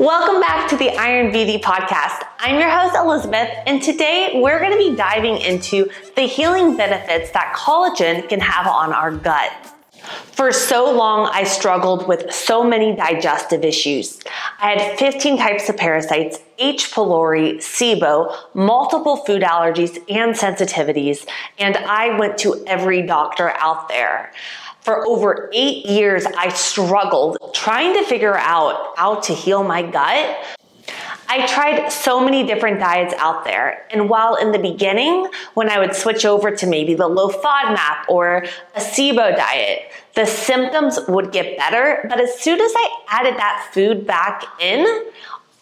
Welcome back to the Iron Beauty Podcast. I'm your host, Elizabeth, and today we're going to be diving into the healing benefits that collagen can have on our gut. For so long, I struggled with so many digestive issues. I had 15 types of parasites, H. pylori, SIBO, multiple food allergies and sensitivities, and I went to every doctor out there. For over eight years, I struggled trying to figure out how to heal my gut. I tried so many different diets out there. And while in the beginning, when I would switch over to maybe the low FODMAP or a SIBO diet, the symptoms would get better. But as soon as I added that food back in,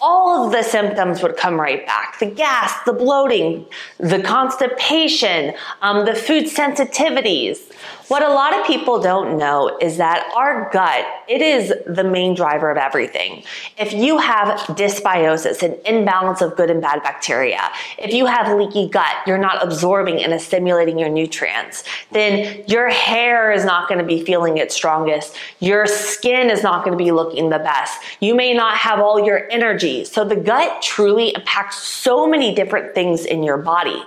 all of the symptoms would come right back. The gas, the bloating, the constipation, um, the food sensitivities. What a lot of people don't know is that our gut, it is the main driver of everything. If you have dysbiosis, an imbalance of good and bad bacteria, if you have leaky gut, you're not absorbing and assimilating your nutrients, then your hair is not going to be feeling its strongest. Your skin is not going to be looking the best. You may not have all your energy. So the gut truly impacts so many different things in your body.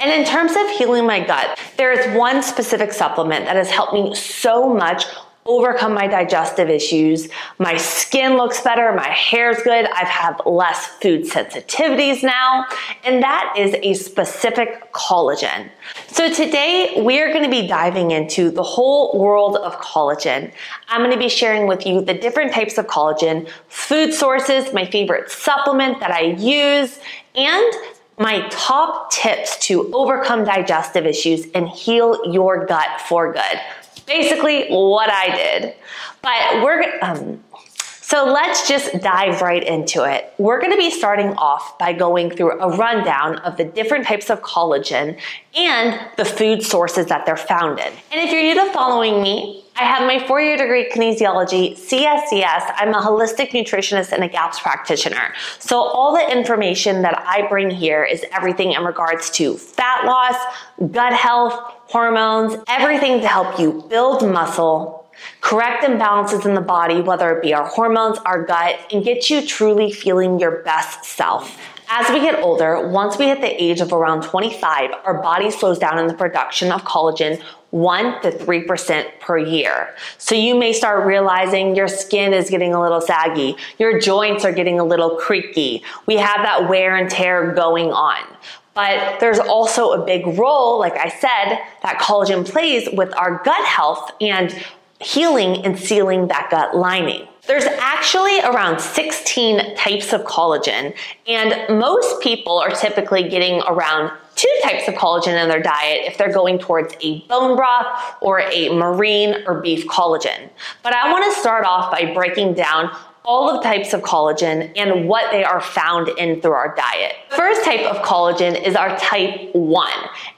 And in terms of healing my gut, there is one specific supplement that has helped me so much overcome my digestive issues. My skin looks better, my hair's good, I've had less food sensitivities now, and that is a specific collagen. So today we're going to be diving into the whole world of collagen. I'm going to be sharing with you the different types of collagen, food sources, my favorite supplement that I use, and my top tips to overcome digestive issues and heal your gut for good. Basically, what I did. But we're um, so let's just dive right into it. We're going to be starting off by going through a rundown of the different types of collagen and the food sources that they're found in. And if you're new to following me, I have my four year degree kinesiology, CSCS. I'm a holistic nutritionist and a GAPS practitioner. So, all the information that I bring here is everything in regards to fat loss, gut health, hormones, everything to help you build muscle, correct imbalances in the body, whether it be our hormones, our gut, and get you truly feeling your best self. As we get older, once we hit the age of around 25, our body slows down in the production of collagen 1 to 3% per year. So you may start realizing your skin is getting a little saggy, your joints are getting a little creaky. We have that wear and tear going on. But there's also a big role, like I said, that collagen plays with our gut health and healing and sealing that gut lining. There's actually around 16 types of collagen, and most people are typically getting around two types of collagen in their diet if they're going towards a bone broth or a marine or beef collagen. But I want to start off by breaking down all of the types of collagen and what they are found in through our diet. The first type of collagen is our type 1,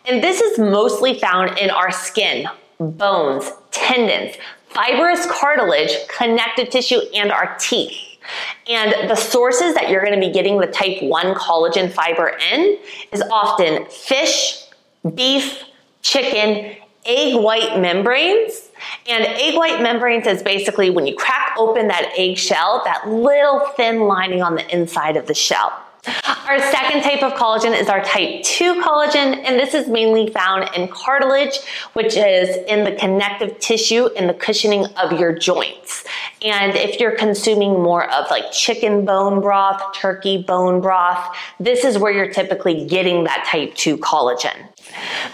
and this is mostly found in our skin, bones, tendons, fibrous cartilage, connective tissue, and our teeth. And the sources that you're going to be getting the type 1 collagen fiber in is often fish, beef, chicken, egg white membranes. And egg white membranes is basically when you crack open that egg shell, that little thin lining on the inside of the shell. Our second type of collagen is our type 2 collagen, and this is mainly found in cartilage, which is in the connective tissue in the cushioning of your joints. And if you're consuming more of like chicken bone broth, turkey bone broth, this is where you're typically getting that type 2 collagen.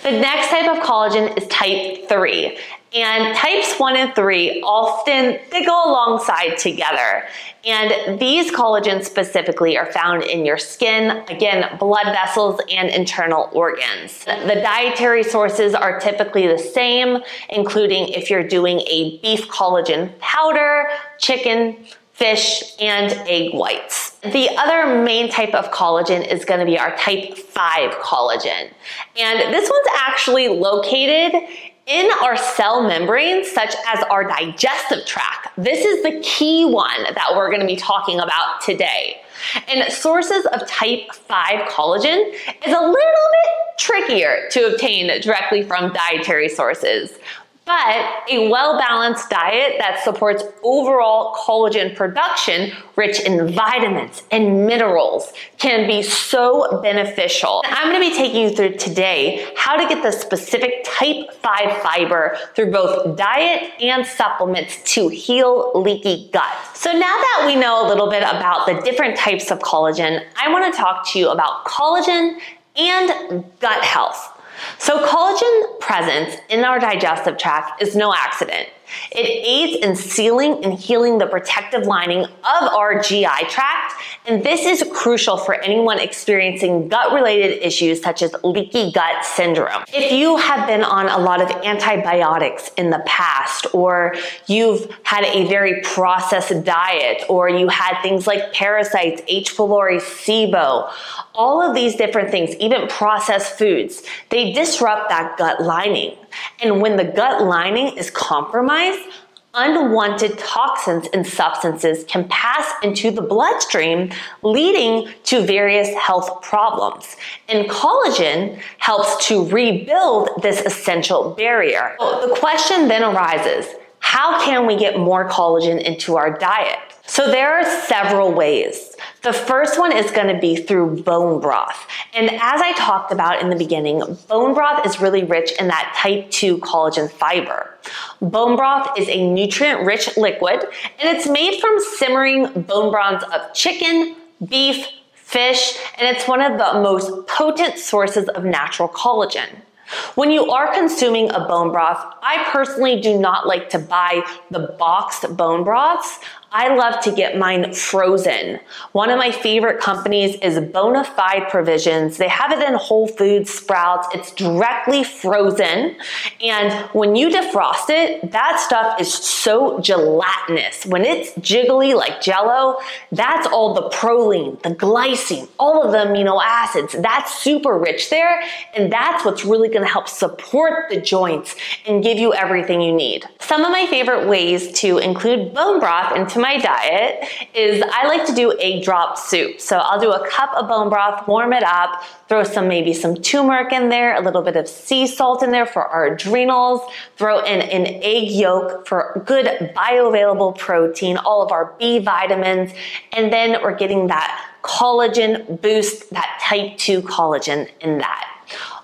The next type of collagen is type 3. And types 1 and 3 often they go alongside together. And these collagens specifically are found in your skin, again, blood vessels and internal organs. The dietary sources are typically the same, including if you're doing a beef collagen powder, chicken, fish, and egg whites. The other main type of collagen is going to be our type 5 collagen. And this one's actually located in our cell membranes, such as our digestive tract. This is the key one that we're going to be talking about today. And sources of type 5 collagen is a little bit trickier to obtain directly from dietary sources. But a well balanced diet that supports overall collagen production, rich in vitamins and minerals, can be so beneficial. I'm gonna be taking you through today how to get the specific type 5 fiber through both diet and supplements to heal leaky gut. So, now that we know a little bit about the different types of collagen, I wanna talk to you about collagen and gut health. So, collagen presence in our digestive tract is no accident. It aids in sealing and healing the protective lining of our GI tract, and this is crucial for anyone experiencing gut related issues such as leaky gut syndrome. If you have been on a lot of antibiotics in the past, or you've had a very processed diet, or you had things like parasites, H. pylori, SIBO, all of these different things, even processed foods, they disrupt that gut lining. And when the gut lining is compromised, unwanted toxins and substances can pass into the bloodstream, leading to various health problems. And collagen helps to rebuild this essential barrier. the question then arises how can we get more collagen into our diet? So there are several ways. The first one is going to be through bone broth. And as I talked about in the beginning, bone broth is really rich in that type 2 collagen fiber. Bone broth is a nutrient rich liquid and it's made from simmering bone broths of chicken, beef, fish, and it's one of the most potent sources of natural collagen. When you are consuming a bone broth, I personally do not like to buy the boxed bone broths. I love to get mine frozen. One of my favorite companies is Bonafide Provisions. They have it in Whole Foods, Sprouts. It's directly frozen. And when you defrost it, that stuff is so gelatinous. When it's jiggly like jello, that's all the proline, the glycine, all of the amino acids. That's super rich there. And that's what's really going to help support the joints and give you everything you need. Some of my favorite ways to include bone broth into my diet is I like to do egg drop soup. So I'll do a cup of bone broth, warm it up, throw some maybe some turmeric in there, a little bit of sea salt in there for our adrenals, throw in an egg yolk for good bioavailable protein, all of our B vitamins, and then we're getting that collagen boost, that type 2 collagen in that.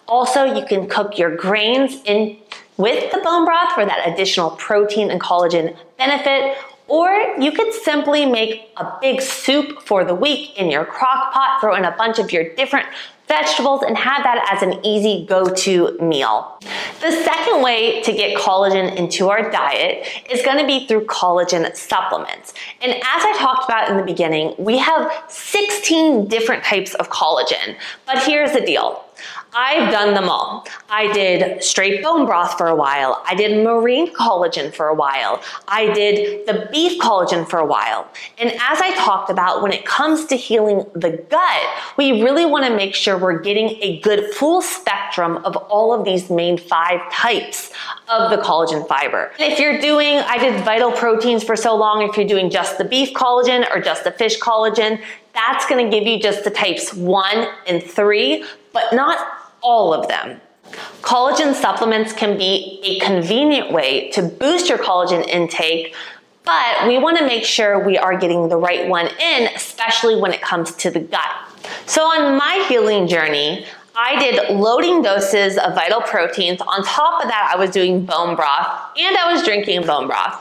Also, you can cook your grains in with the bone broth for that additional protein and collagen benefit, or you could simply make a big soup for the week in your crock pot, throw in a bunch of your different vegetables, and have that as an easy go to meal. The second way to get collagen into our diet is going to be through collagen supplements. And as I talked about in the beginning, we have 16 different types of collagen. But here's the deal I've done them all. I did straight bone broth for a while. I did marine collagen for a while. I did the beef collagen for a while. And as I talked about, when it comes to healing the gut, we really want to make sure we're getting a good full spectrum of all of these main five types of the collagen fiber. And if you're doing, I did vital proteins for so long, if you're doing just the beef collagen or just the fish collagen, that's going to give you just the types one and three, but not all of them. Collagen supplements can be a convenient way to boost your collagen intake, but we want to make sure we are getting the right one in, especially when it comes to the gut. So, on my healing journey, I did loading doses of vital proteins. On top of that, I was doing bone broth and I was drinking bone broth.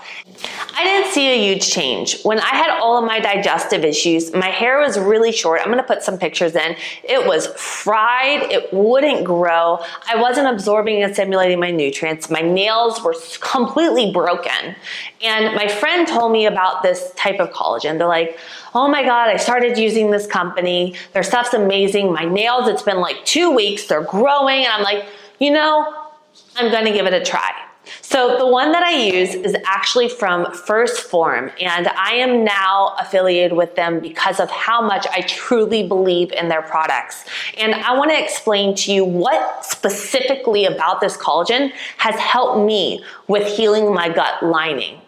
I didn't see a huge change. When I had all of my digestive issues, my hair was really short. I'm gonna put some pictures in. It was fried, it wouldn't grow. I wasn't absorbing and assimilating my nutrients. My nails were completely broken. And my friend told me about this type of collagen. They're like, oh my God, I started using this company. Their stuff's amazing. My nails, it's been like two weeks, they're growing. And I'm like, you know, I'm gonna give it a try. So the one that I use is actually from 1st Phorm, and I am now affiliated with them because of how much I truly believe in their products. And I want to explain to you what specifically about this collagen has helped me with healing my gut lining.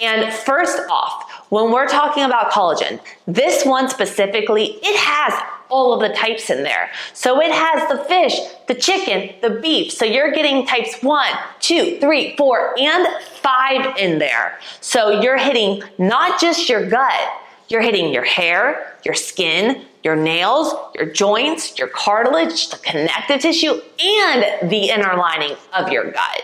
And first off, when we're talking about collagen, this one specifically, it has all of the types in there. So it has the fish, the chicken, the beef. So you're getting types one, two, three, four, and five in there. So you're hitting not just your gut, you're hitting your hair, your skin, your nails, your joints, your cartilage, the connective tissue, and the inner lining of your gut.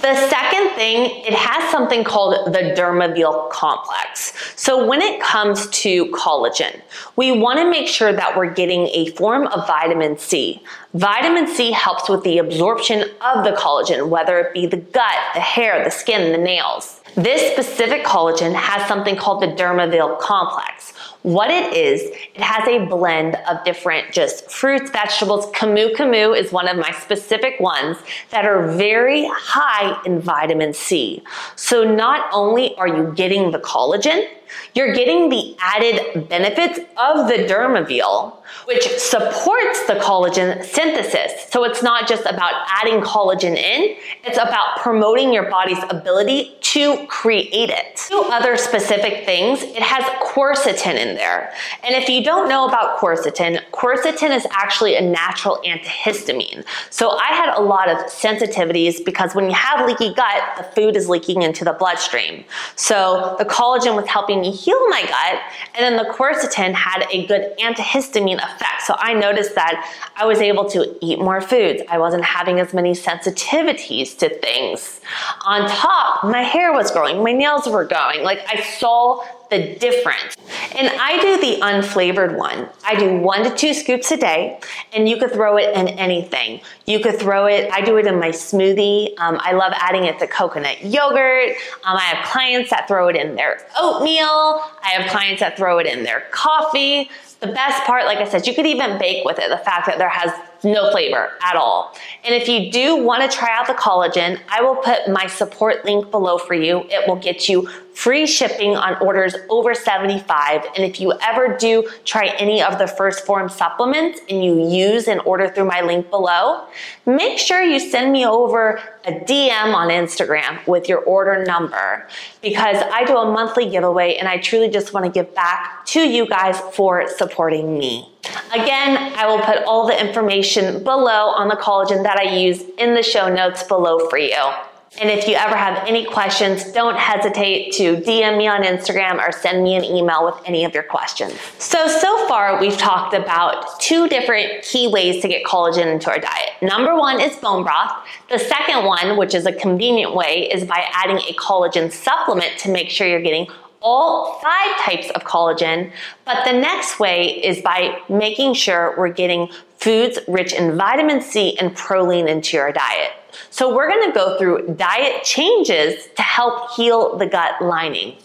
The second thing, it has something called the dermaville complex. So when it comes to collagen, we want to make sure that we're getting a form of vitamin C. Vitamin C helps with the absorption of the collagen, whether it be the gut, the hair, the skin, the nails. This specific collagen has something called the dermaville complex. What it is, it has a blend of different just fruits, vegetables. Camu camu is one of my specific ones that are very high in vitamin C. So not only are you getting the collagen, you're getting the added benefits of the dermaville, which supports the collagen synthesis. So it's not just about adding collagen in, it's about promoting your body's ability to create it. Two other specific things, it has quercetin in there. And if you don't know about quercetin, quercetin is actually a natural antihistamine. So I had a lot of sensitivities because when you have leaky gut, the food is leaking into the bloodstream. So the collagen was helping me heal my gut, and then the quercetin had a good antihistamine effect. So I noticed that I was able to eat more foods. I wasn't having as many sensitivities to things. On top, my hair was growing, my nails were going. Like I saw the difference. And I do the unflavored one. I do one to two scoops a day, and you could throw it in anything. You could throw it, I do it in my smoothie. Um, I love adding it to coconut yogurt. Um, I have clients that throw it in their oatmeal. I have clients that throw it in their coffee. The best part, like I said, you could even bake with it. The fact that there has no flavor at all. And if you do want to try out the collagen, I will put my support link below for you. It will get you free shipping on orders over 75. And if you ever do try any of the 1st Phorm supplements and you use and order through my link below, make sure you send me over a DM on Instagram with your order number because I do a monthly giveaway and I truly just want to give back to you guys for supporting me. Again, I will put all the information below on the collagen that I use in the show notes below for you. And if you ever have any questions, don't hesitate to DM me on Instagram or send me an email with any of your questions. So, so far we've talked about two different key ways to get collagen into our diet. Number one is bone broth. The second one, which is a convenient way, is by adding a collagen supplement to make sure you're getting all five types of collagen. But the next way is by making sure we're getting foods rich in vitamin C and proline into your diet. So we're gonna go through diet changes to help heal the gut lining.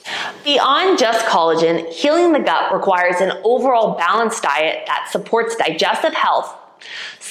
Beyond just collagen, healing the gut requires an overall balanced diet that supports digestive health,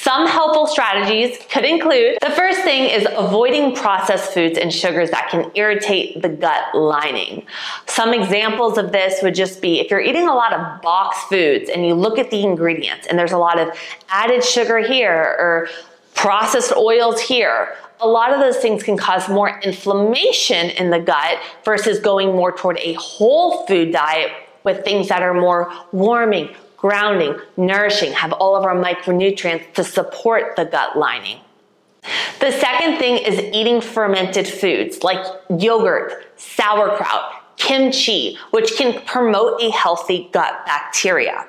some helpful strategies could include the first thing is avoiding processed foods and sugars that can irritate the gut lining. Some examples of this would just be if you're eating a lot of boxed foods and you look at the ingredients and there's a lot of added sugar here or processed oils here, a lot of those things can cause more inflammation in the gut versus going more toward a whole food diet with things that are more warming, grounding, nourishing, have all of our micronutrients to support the gut lining. The second thing is eating fermented foods like yogurt, sauerkraut, kimchi, which can promote a healthy gut bacteria.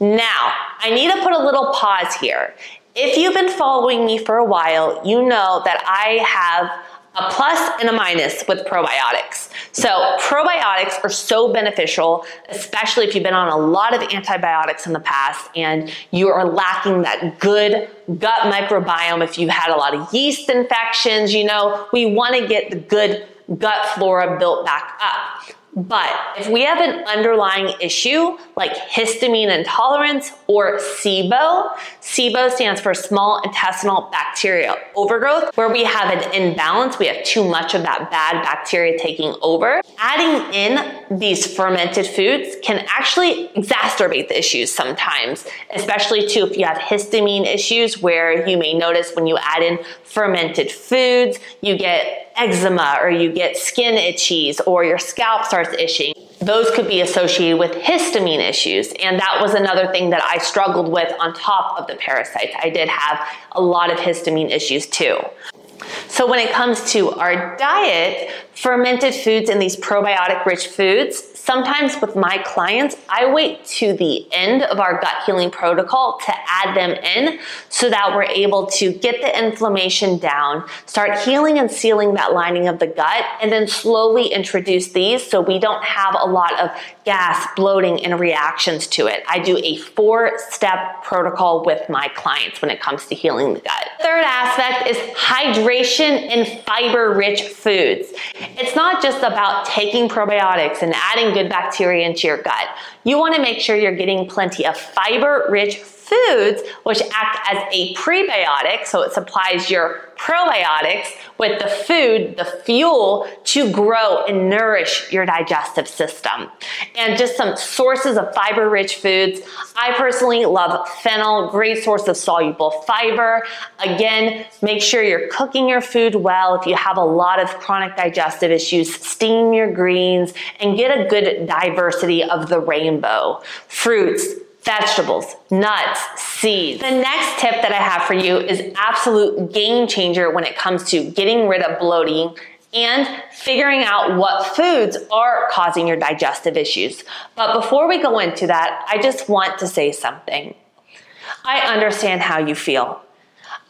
Now, I need to put a little pause here. If you've been following me for a while, you know that I have a plus and a minus with probiotics. So probiotics are so beneficial, especially if you've been on a lot of antibiotics in the past and you are lacking that good gut microbiome. If you've had a lot of yeast infections, you know, we want to get the good gut flora built back up. But if we have an underlying issue like histamine intolerance or SIBO, SIBO stands for small intestinal bacterial overgrowth, where we have an imbalance, we have too much of that bad bacteria taking over. Adding in these fermented foods can actually exacerbate the issues sometimes, especially too if you have histamine issues where you may notice when you add in fermented foods, you get eczema or you get skin itchies or your scalp starts itching. those could be associated with histamine issues. And that was another thing that I struggled with on top of the parasites. I did have a lot of histamine issues too. So when it comes to our diet, fermented foods and these probiotic rich foods, sometimes with my clients, I wait to the end of our gut healing protocol to add them in so that we're able to get the inflammation down, start healing and sealing that lining of the gut, and then slowly introduce these so we don't have a lot of gas, bloating, and reactions to it. I do a four step protocol with my clients when it comes to healing the gut. Third aspect is hydration and fiber rich foods. It's not just about taking probiotics and adding good bacteria into your gut. You want to make sure you're getting plenty of fiber rich foods, which act as a prebiotic, so it supplies your probiotics with the food, the fuel to grow and nourish your digestive system. And just some sources of fiber rich foods. I personally love fennel, great source of soluble fiber. Again, make sure you're cooking your food well. If you have a lot of chronic digestive issues, steam your greens and get a good diversity of the rainbow. Fruits, vegetables, nuts, seeds. The next tip that I have for you is absolute game changer when it comes to getting rid of bloating and figuring out what foods are causing your digestive issues. But before we go into that, I just want to say something. I understand how you feel.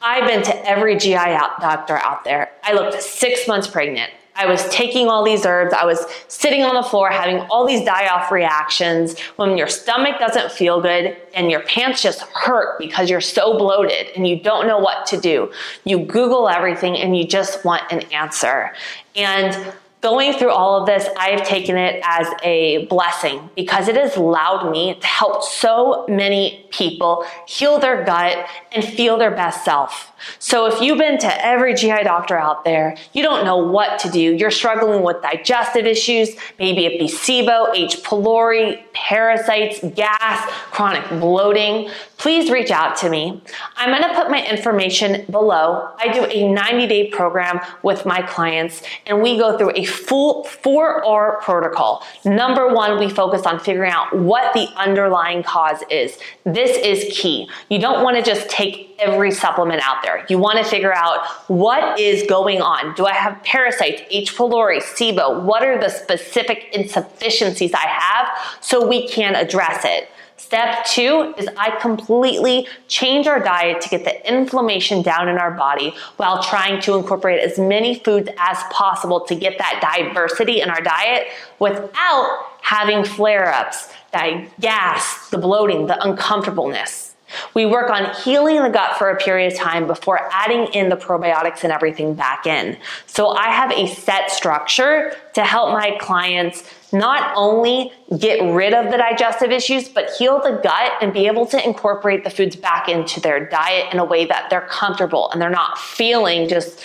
I've been to every GI doctor out there. I looked six months pregnant. I was taking all these herbs. I was sitting on the floor having all these die off reactions when your stomach doesn't feel good and your pants just hurt because you're so bloated and you don't know what to do. You Google everything and you just want an answer. And going through all of this, I've taken it as a blessing because it has allowed me to help so many people heal their gut and feel their best self. So if you've been to every GI doctor out there, you don't know what to do. You're struggling with digestive issues, maybe it be SIBO, H. pylori, parasites, gas, chronic bloating. Please reach out to me. I'm going to put my information below. I do a 90 day program with my clients and we go through a full 4R protocol. Number one, we focus on figuring out what the underlying cause is. This is key. You don't want to just take every supplement out there. You want to figure out what is going on. Do I have parasites, H. pylori, SIBO? What are the specific insufficiencies I have so we can address it? Step two is I completely change our diet to get the inflammation down in our body while trying to incorporate as many foods as possible to get that diversity in our diet without having flare ups, the gas, the bloating, the uncomfortableness. We work on healing the gut for a period of time before adding in the probiotics and everything back in. So I have a set structure to help my clients not only get rid of the digestive issues, but heal the gut and be able to incorporate the foods back into their diet in a way that they're comfortable and they're not feeling just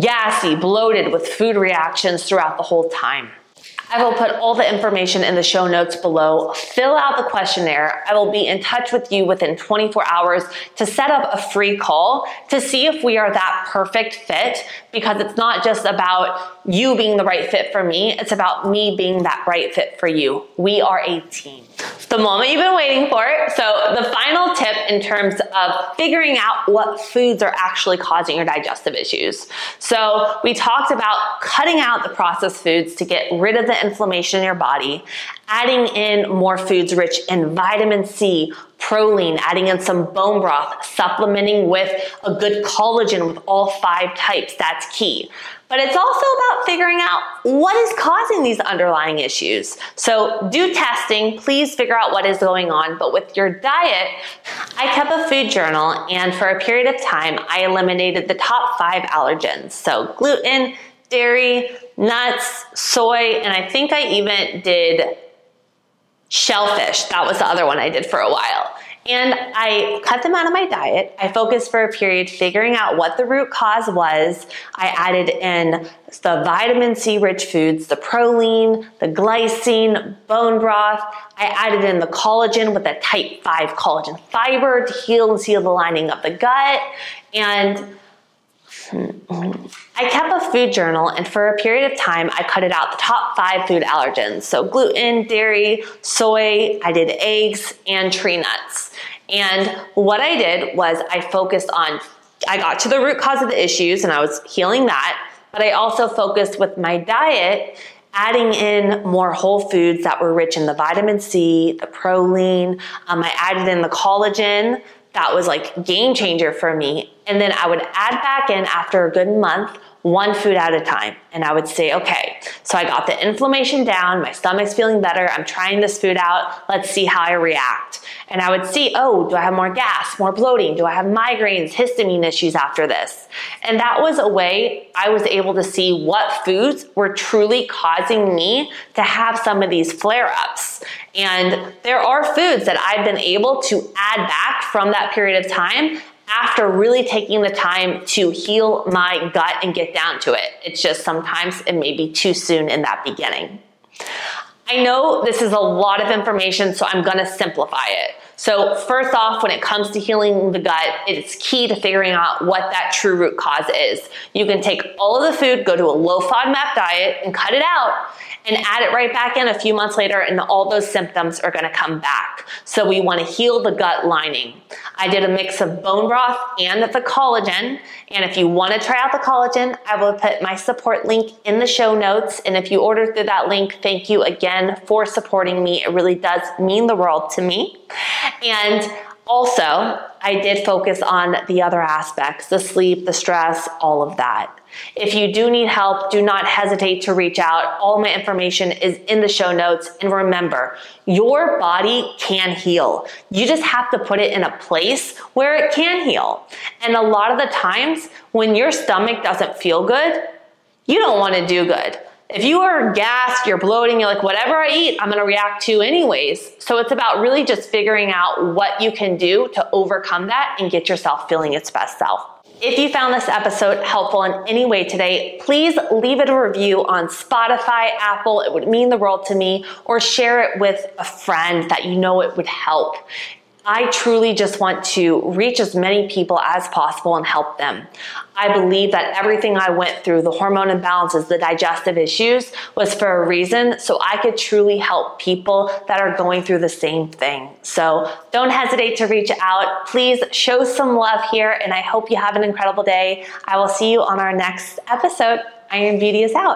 gassy, bloated with food reactions throughout the whole time. I will put all the information in the show notes below. Fill out the questionnaire. I will be in touch with you within 24 hours to set up a free call to see if we are that perfect fit because it's not just about you being the right fit for me, it's about me being that right fit for you. We are a team the moment you've been waiting for. So, the final tip in terms of figuring out what foods are actually causing your digestive issues. So, we talked about cutting out the processed foods to get rid of the inflammation in your body, adding in more foods rich in vitamin C, proline, adding in some bone broth, supplementing with a good collagen with all five types. That's key. But it's also about figuring out what is causing these underlying issues. So do testing, please figure out what is going on. But with your diet, I kept a food journal and for a period of time, I eliminated the top five allergens. So gluten, dairy, nuts, soy, and I think I even did shellfish. That was the other one I did for a while. And I cut them out of my diet. I focused for a period figuring out what the root cause was. I added in the vitamin C rich foods, the proline, the glycine, bone broth. I added in the collagen with a type 5 collagen fiber to heal and seal the lining of the gut. And hmm, I kept a food journal, and for a period of time, I cut it out the top five food allergens. So, gluten, dairy, soy, I did eggs, and tree nuts. And what I did was I focused on, I got to the root cause of the issues and I was healing that, but I also focused with my diet adding in more whole foods that were rich in the vitamin C, the proline. Um, I added in the collagen. That was like game changer for me. And then I would add back in after a good month one food at a time. And I would say, okay, so I got the inflammation down, my stomach's feeling better, I'm trying this food out, let's see how I react. And I would see, oh, do I have more gas, more bloating? Do I have migraines, histamine issues after this? And that was a way I was able to see what foods were truly causing me to have some of these flare ups. And there are foods that I've been able to add back from that period of time after really taking the time to heal my gut and get down to it. It's just sometimes it may be too soon in that beginning. I know this is a lot of information, so I'm gonna simplify it. So, first off, when it comes to healing the gut, it's key to figuring out what that true root cause is. You can take all of the food, go to a low FODMAP diet, and cut it out and add it right back in a few months later, and all those symptoms are gonna come back. So we wanna heal the gut lining. I did a mix of bone broth and the collagen. And if you wanna try out the collagen, I will put my support link in the show notes. And if you order through that link, thank you again for supporting me. It really does mean the world to me. And also, I did focus on the other aspects the sleep, the stress, all of that. If you do need help, do not hesitate to reach out. All my information is in the show notes. And remember, your body can heal. You just have to put it in a place where it can heal. And a lot of the times, when your stomach doesn't feel good, you don't want to do good. If you are gassed, you're bloating, you're like, whatever I eat, I'm gonna react to anyways. So it's about really just figuring out what you can do to overcome that and get yourself feeling its best self. If you found this episode helpful in any way today, please leave it a review on Spotify, Apple. It would mean the world to me, or share it with a friend that you know it would help. I truly just want to reach as many people as possible and help them. I believe that everything I went through, the hormone imbalances, the digestive issues, was for a reason so I could truly help people that are going through the same thing. So don't hesitate to reach out. Please show some love here, and I hope you have an incredible day. I will see you on our next episode. Iron Beauty is out.